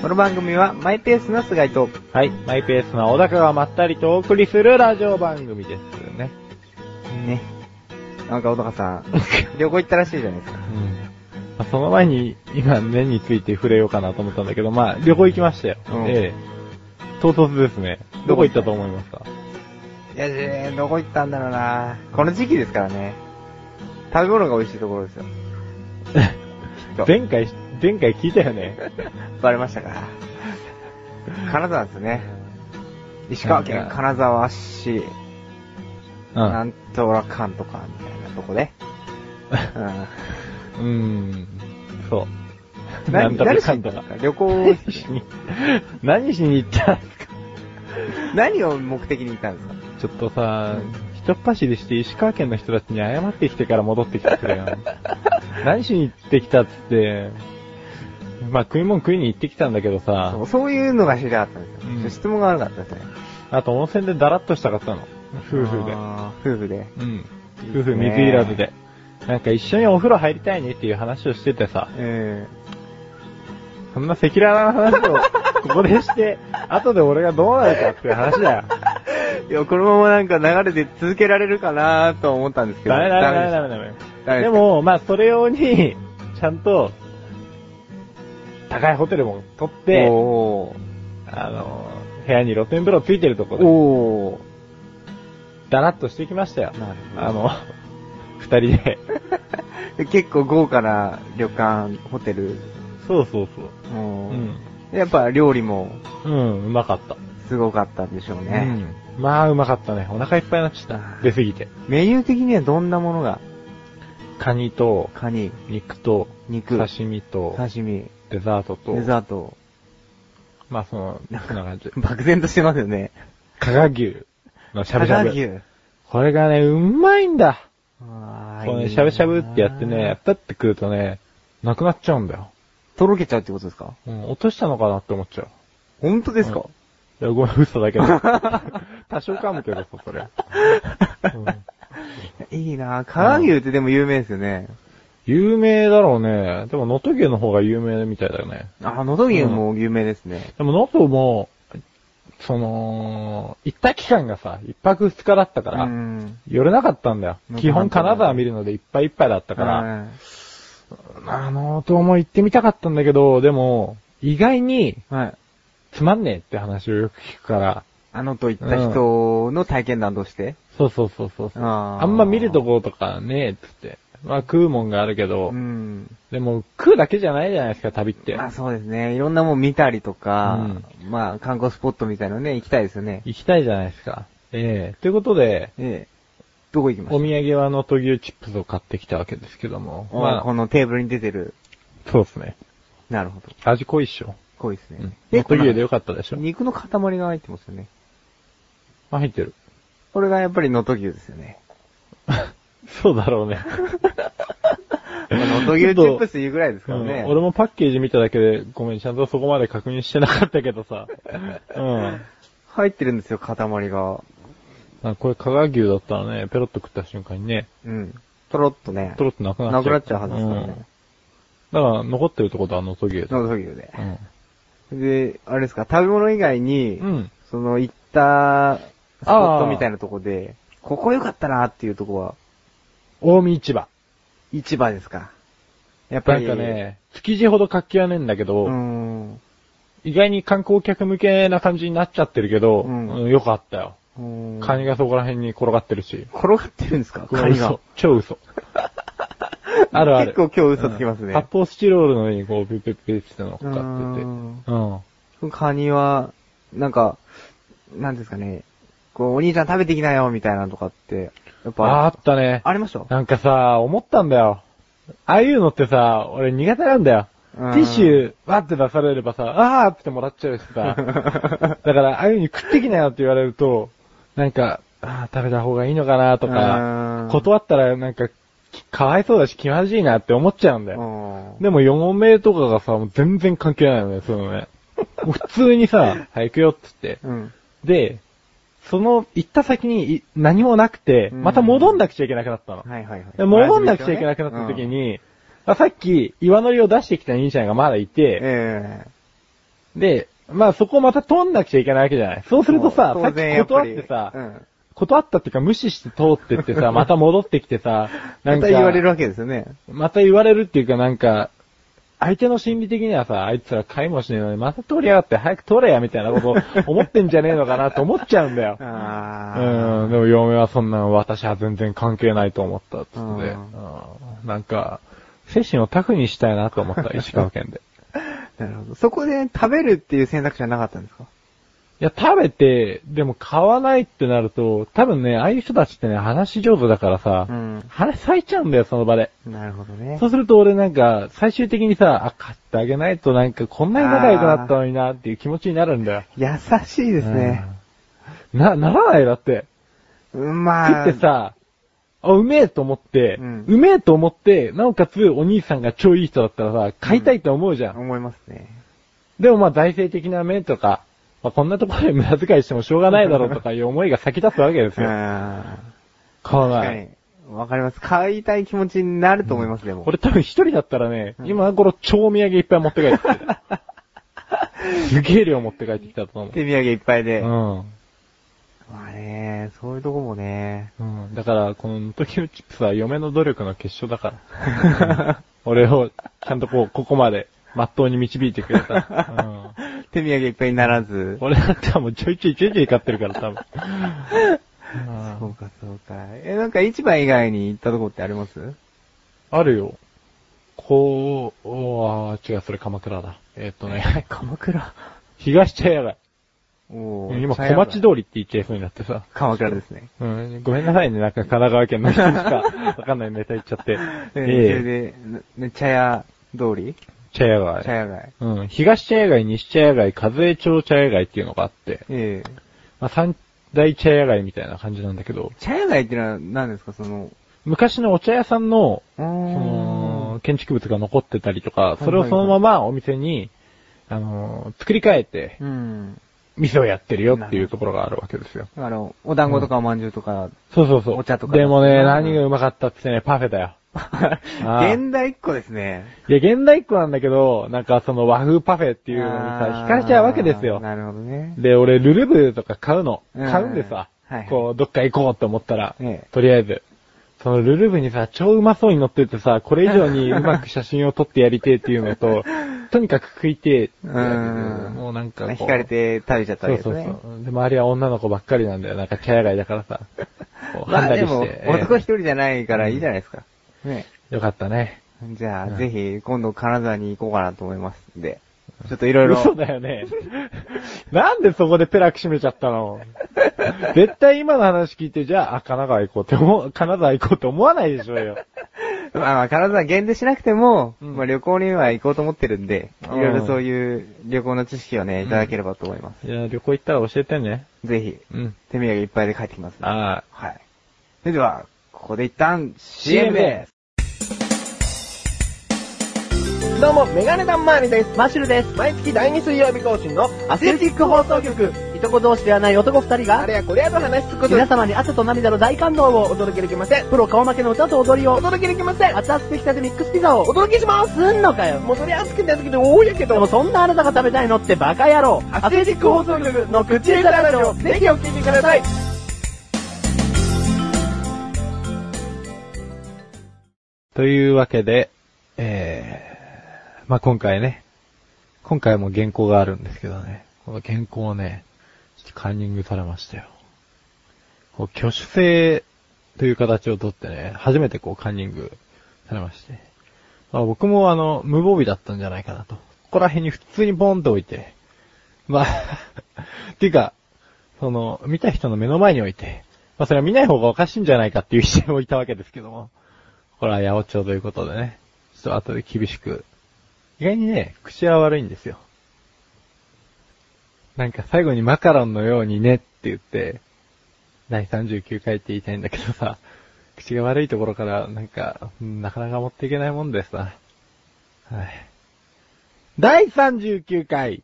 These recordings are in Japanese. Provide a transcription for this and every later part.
この番組はマイペースな菅井と、はい、マイペースな小高がまったりとお送りするラジオ番組ですね。ね。なんか小高さん、旅行行ったらしいじゃないですか。うん。まあその前に、今、年について触れようかなと思ったんだけど、まあ、旅行行きましたよ。うんええ唐突ですね。どこ行ったと思いますか？いや、えーどこ行ったんだろうなこの時期ですからね。食べ物が美味しいところですよ。きっと。前回、前回聞いたよね。バレましたか金沢ですね。石川県金沢市、う。なん んとらかんとか、みたいなとこで。うん。そう。ん。なんとか何しに行ったんですか？旅行しに 何しに行ったんですか？何を目的に行ったんですか？ちょっとさ、一っ走りして石川県の人たちに謝ってきてから戻ってきてくれよ。何しに行ってきたっつって、まあ食い物食いに行ってきたんだけどさそ、うそういうのが知りたかったんですよ。うん質問が悪かったですね。あと温泉でダラッとしたかったの。夫婦で。あー夫婦で。うん。夫婦水入らずで。なんか一緒にお風呂入りたいねっていう話をしててさ、えそんな赤裸々な話をここでして、後で俺がどうなるかっていう話だよ。えいや、このままなんか流れで続けられるかなと思ったんですけど。ダメダメダメダメメダメ。ダメでも、まあ、それ用に、ちゃんと、高いホテルも取って、おあの、部屋に露天風呂ついてるとこー。ろで、おだらっとしてきましたよ。なるほどあの、二人 で。結構豪華な旅館、ホテル。そうそうそう。う。うんん。やっぱ料理もうん、うまかった。すごかったんでしょうね。うん。まあ、うまかったね。お腹いっぱいになっちゃった。出すぎて。メニュー的にはどんなものが？カニと、カニ、肉と、肉、刺身と、刺身、デザートと、デザート。まあ、その、そんな感じ。漠然としてますよね。加賀牛のしゃぶしゃぶ。佐賀牛。これがね、うまいんだ。あこうね、しゃぶしゃぶってやってね、パッて食うとね、なくなっちゃうんだよ。とろけちゃうってことですか？うん、落としたのかなって思っちゃう。本当ですか、いや、ごめん、嘘だけど。多少噛むけどさ、それ。う んいいなぁ。加賀牛ってでも有名ですよね。有名だろうね。でも、能登牛の方が有名みたいだよね。あ、のど牛も有名ですね。でも、能登も、その、行った期間がさ、一泊二日だったから、うん。寄れなかったんだよ。うん基本金沢見るのでいっぱいいっぱいだったから、はいあのーとも行ってみたかったんだけど、でも、意外にはい。つまんねえって話をよく聞くから、あのといった人の体験談として？そうそうそうそうそう。あーあんま見るとことかねえっつって。まあ食うもんがあるけど、うん。でも食うだけじゃないじゃないですか、旅って。まあそうですね。いろんなもん見たりとか、まあ観光スポットみたいなのね、行きたいですよね。行きたいじゃないですか。ええということで、ええ。どこ行きましお土産は能登牛チップスを買ってきたわけですけども。たまあ、このテーブルに出てる。そうですね。なるほど。味濃いっしょ。濃いですね。うん。能登牛でよかったでしょ。肉の塊が入ってますよね。あ、入ってる。これがやっぱり能登牛ですよね。そうだろうね。能登牛チップス言うぐらいですからね。うん俺もパッケージ見ただけで、ごめん、ちゃんとそこまで確認してなかったけどさ。うん。入ってるんですよ、塊が。あこれ加賀牛だったらね、ペロッと食った瞬間にね、うん。とろっとね。トロッとなくなっちゃう。なくなっちゃうはずですからうんね。だから、残ってるところは能登牛だ。能登牛で。うん。で、あれですか、食べ物以外に、うん。その行ったスポットみたいなとこで、ここ良かったなっていうとこは、近江市場。市場ですか？やっぱなんり。かね、築地ほど活気はねえんだけど。意外に観光客向けな感じになっちゃってるけど、うんうんよかったよ。カニがそこら辺に転がってるし。転がってるんですか？カニが嘘。。超嘘。あるある。結構今日嘘つきますね。発泡スチロールの上にこう、ピュピュピュって乗っかってて。うん。カニは、なんか、なんですかね、こう、お兄ちゃん食べてきなよ、みたいなのとかって、やっぱ、ああったね。ありました？なんかさ、思ったんだよ。ああいうのってさ、俺苦手なんだよ。テうんィッシュ、わって出されればさ、あーってもらっちゃうしさ。だから、ああいう風に食ってきなよって言われると、なんか、あー食べた方がいいのかなとかうん、断ったらなんか、きかわいそうだし気まずいなって思っちゃうんだよ。うんでも4問目とかがさ、もう全然関係ないよね、そういうのね。普通にさ、はい、行くよって言って。うん。で、その、行った先にい何もなくて、うんまた戻んなくちゃいけなくなったの。はいはいはい。で戻んなくちゃいけなくなった時に、まあ、さっき岩のりを出してきた兄ちゃんがまだいて、えで、まあそこをまた通んなくちゃいけないわけじゃない。そうするとさ、さっき断ってさ、うん断ったっていうか無視して通ってってさ、また戻ってきてさ、なんか、また言われるわけですよね。また言われるっていうかなんか、相手の心理的にはさ、あいつら買いもしねえのに、また通りやがって早く通れや、みたいなことを思ってんじゃねえのかなって思っちゃうんだよ。あうん、でも嫁はそんなの私は全然関係ないと思ったっつって、うんうんなんか、精神をタフにしたいなと思った、石川県で。なるほど。そこで食べるっていう選択肢はなかったんですか？いや、食べて、でも買わないってなると、多分ね、ああいう人たちってね、話上手だからさ、うん話咲いちゃうんだよ、その場で。なるほどね。そうすると俺なんか、最終的にさ、あ、買ってあげないとなんかこんなに仲良くなったのになっていう気持ちになるんだよ。優しいですね。うん。な、ならないだって。うん、まあ。食ってさ、あ、うめえと思って、うんうめえと思って、なおかつお兄さんが超いい人だったらさ、買いたいと思うじゃん。思いますね。でもまあ財政的な面とか、まあ、こんなところで無駄遣いしてもしょうがないだろうとかいう思いが先立つわけですうん。よ。確買わない。わかります。買いたい気持ちになると思います、でも。俺多分一人だったらね、うん今頃超土産いっぱい持って帰ってきてる。すげえ量持って帰ってきたと思う。手土産いっぱいで。うん。まあね、そういうとこもね。うん。だから、この時のチップスは嫁の努力の結晶だから。俺を、ちゃんとこう、ここまで、まっとうに導いてくれた。うん。手土産いっぱいにならず。俺だってもうちょいちょいちょいちょい買ってるから、多分。そうか、そうか。え、なんか市場以外に行ったとこってあります？あるよ。こう、おー違う、それ鎌倉だ。えーっとね、鎌倉？東茶屋街。おー今、小町通りって言っちゃいそうになってさ。鎌倉ですね。うん、ごめんなさいね、なんか神奈川県の人にしかわかんないネタ言っちゃって。えそえれで、ね、茶屋通り？茶屋街。茶屋街。うん、東茶屋街、西茶屋街、和江町茶屋街っていうのがあって、ええまあ、三大茶屋街みたいな感じなんだけど、茶屋街っていうのは何ですか？その、昔のお茶屋さんの、うそーのん。建築物が残ってたりとか、いそれをそのままお店に、あのー、作り変えて、うん。店をやってるよっていうところがあるわけですよ。あの、お団子とかお饅頭とか、そうそうそう。お茶とかでもね、うん何がうまかったってね、パフェだよ。ああ現代っ子ですね。いや、現代っ子なんだけど、なんかその和風パフェっていうのにさ、惹かれちゃうわけですよ。なるほどね。で、俺、ルルブとか買うの。うん買うんでさ、はいこう、どっか行こうって思ったら、ええとりあえず、そのルルブにさ、超うまそうに乗っててさ、これ以上に うまく写真を撮ってやりてえっていうのと、とにかく食いてえっていううんもうなんか。惹かれて食べちゃったわそうけですね。そうそう。で、周りは女の子ばっかりなんだよ。なんか茶屋街だからさ。こう、まあはんなりでもして。、男一人じゃないからいいじゃないですか。ね。よかったね。じゃあ、うんぜひ、今度金沢に行こうかなと思いますんで。ちょっといろいろ。嘘だよね。なんでそこでペラク閉めちゃったの？絶対今の話聞いて、じゃあ、あ、神奈川行こうって思う、金沢行こうって思わないでしょうよ。まあまあ、金沢限定しなくても、うんまあ旅行には行こうと思ってるんで、いうんろいろそういう旅行の知識をね、いただければと思います。いや、旅行行ったら教えてね。ぜひ、うん。手土産いっぱいで帰ってきます、ね。あはい。それでは、ここで一旦 CM です。どうも、メガネタンマーニです。マッシュルです。毎月第2水曜日更新のアスレチック放送局。いとこ同士ではない男二人が、あれやこれやと話し尽くす。皆様に汗と涙の大感動をお届けできません。プロ顔負けの歌と踊りをお届けできません。熱々できたてミックスピザをお届けします。すんのかよ。もうそれ熱くて熱くて多いやけど。でもそんなあなたが食べたいのってバカ野郎。アスレチック放送局の口枝ラジオ、ぜひお聞きください。というわけで、えー、まあ、今回ね、今回も原稿があるんですけどね、この原稿をね、ちょっとカンニングされましたよ。こう挙手制という形をとってね、初めてこうカンニングされまして、まあ、僕もあの、無防備だったんじゃないかなと。ここら辺に普通にボンと置いて、まあ、っていうか、その、見た人の目の前に置いて、まあそれは見ない方がおかしいんじゃないかっていう視点を置いたわけですけども、これは八百長ということでね、ちょっと後で厳しく。意外にね、口は悪いんですよ。なんか最後にマカロンのようにねって言って、第39回って言いたいんだけどさ、口が悪いところからなんか、なかなか持っていけないもんですな。はい。第39回、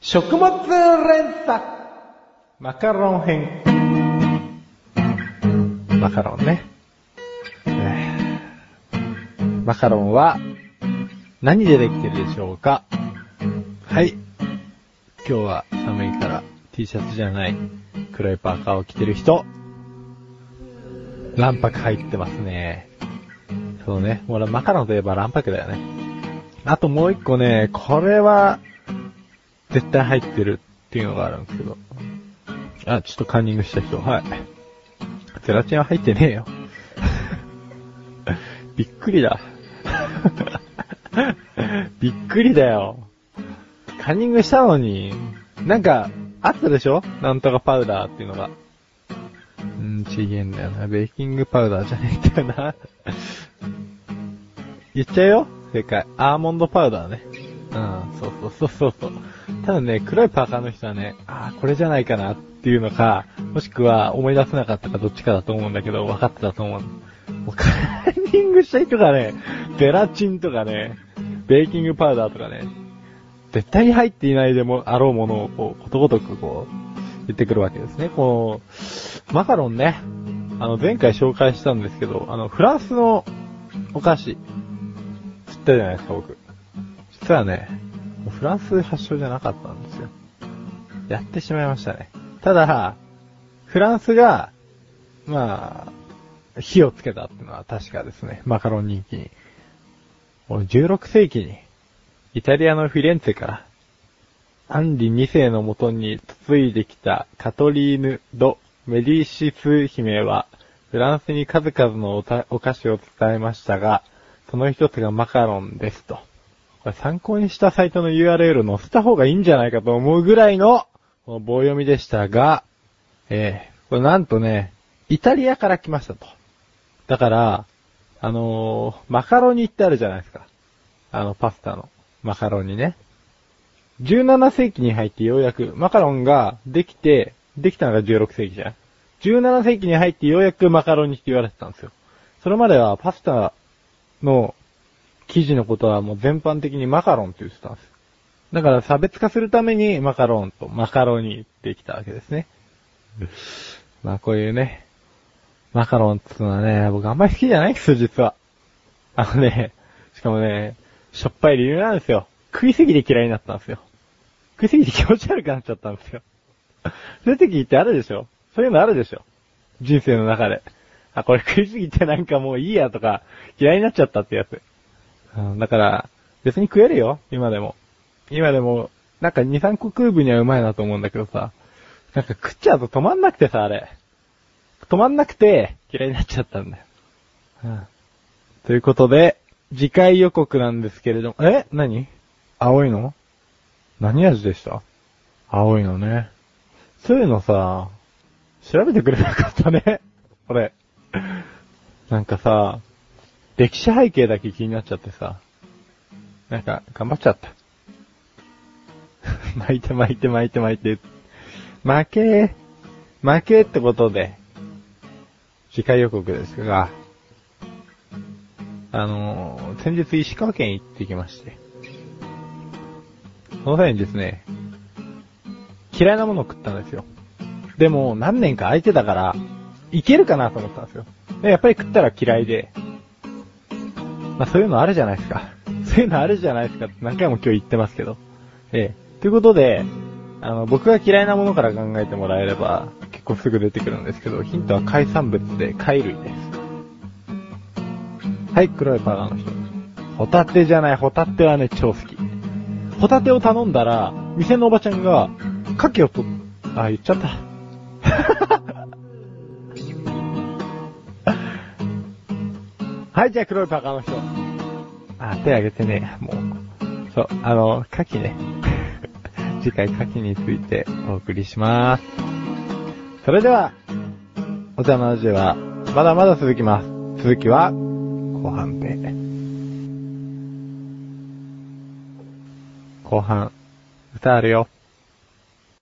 食物連鎖マカロン編。マカロンね。マカロンは、何でできてるでしょうか？はい。今日は寒いから T シャツじゃない黒いパーカーを着てる人。卵白入ってますね。そうね。俺マカロンといえば卵白だよね。あともう一個ね、これは、絶対入ってるっていうのがあるんですけど。あ、ちょっとカンニングした人。はい。ゼラチンは入ってねえよ。びっくりだ。びっくりだよ。カンニングしたのに、なんか、あったでしょ？なんとかパウダーっていうのが。うん、ちげえんだよな。ベーキングパウダーじゃねえんだよな。言っちゃうよ？正解。アーモンドパウダーね。うん、そうそうそうそうそう。多分ね、黒いパーカーの人はね、ああ、これじゃないかなっていうのか、もしくは思い出せなかったかどっちかだと思うんだけど、分かってたと思う。もうカンニングした人がね、ゼラチンとかね、ベーキングパウダーとかね、絶対に入っていないでもあろうものをこう、ことごとくこう、言ってくるわけですね。この、マカロンね、あの、前回紹介したんですけど、あの、フランスのお菓子、知ったじゃないですか、僕。実はね、フランス発祥じゃなかったんですよ。やってしまいましたね。ただ、フランスが、まあ、火をつけたっていうのは確かですね。マカロン人気に。16世紀に、イタリアのフィレンツェから、アンリ2世のもとに嫁いできたカトリーヌ・ド・メディシス姫は、フランスに数々のお菓子を伝えましたが、その一つがマカロンですと。これ参考にしたサイトの URL 載せた方がいいんじゃないかと思うぐらいのこの棒読みでしたが、えー、これなんとね、イタリアから来ましたと。だから、あのーマカロニってあるじゃないですか。あの、パスタの。マカロニね。17世紀に入ってようやく、マカロンができて、できたのが16世紀じゃん。17世紀に入ってようやくマカロニって言われてたんですよ。それまではパスタの生地のことはもう全般的にマカロンって言ってたんです。だから差別化するためにマカロンとマカロニってきたわけですね。まあこういうね、マカロンっていうのはね、僕あんまり好きじゃないんですよ、実は。あのね、しかもね、しょっぱい理由なんですよ。食いすぎて嫌いになったんですよ。食いすぎて気持ち悪くなっちゃったんですよ。そういう時ってあるでしょそういうのあるでしょ人生の中で。あ、これ食いすぎてなんかもういいやとか、嫌いになっちゃったってやつ。うん、だから、別に食えるよ、今でも。今でも、なんか2、3個食う分にはうまいなと思うんだけどさ、なんか食っちゃうと止まんなくてさ、あれ。止まんなくて、嫌いになっちゃったんだよ。うん。ということで、次回予告なんですけれども、え？何？青いの？何味でした？青いのね。そういうのさ、調べてくればよかったね。これ。なんかさ、歴史背景だけ気になっちゃってさ、なんか、頑張っちゃった。巻いて巻いて巻いて巻いて。負けー負けってことで、次回予告ですが、あの先日石川県行ってきまして、その際にですね、嫌いなものを食ったんですよ。でも、何年か空いてたから、いけるかなと思ったんですよ。やっぱり食ったら嫌いで、まあそういうのあるじゃないですか。そういうのあるじゃないですかって何回も今日言ってますけど。ええ。ということで、あの、僕が嫌いなものから考えてもらえれば、構すぐ出てくるんですけど、ヒントは海産物で貝類です。はい、黒いパガーの人。ホタテじゃない、ホタテはね、超好き。ホタテを頼んだら、店のおばちゃんが、牡蠣をと、あ、言っちゃった。はい、じゃあ黒いパーカーの人。あ、手挙げてね、もう。そう、あの、牡蠣ね。次回牡蠣についてお送りします。それでは、お茶の味は、まだまだ続きます。続きは、後半で。後半、歌あるよ。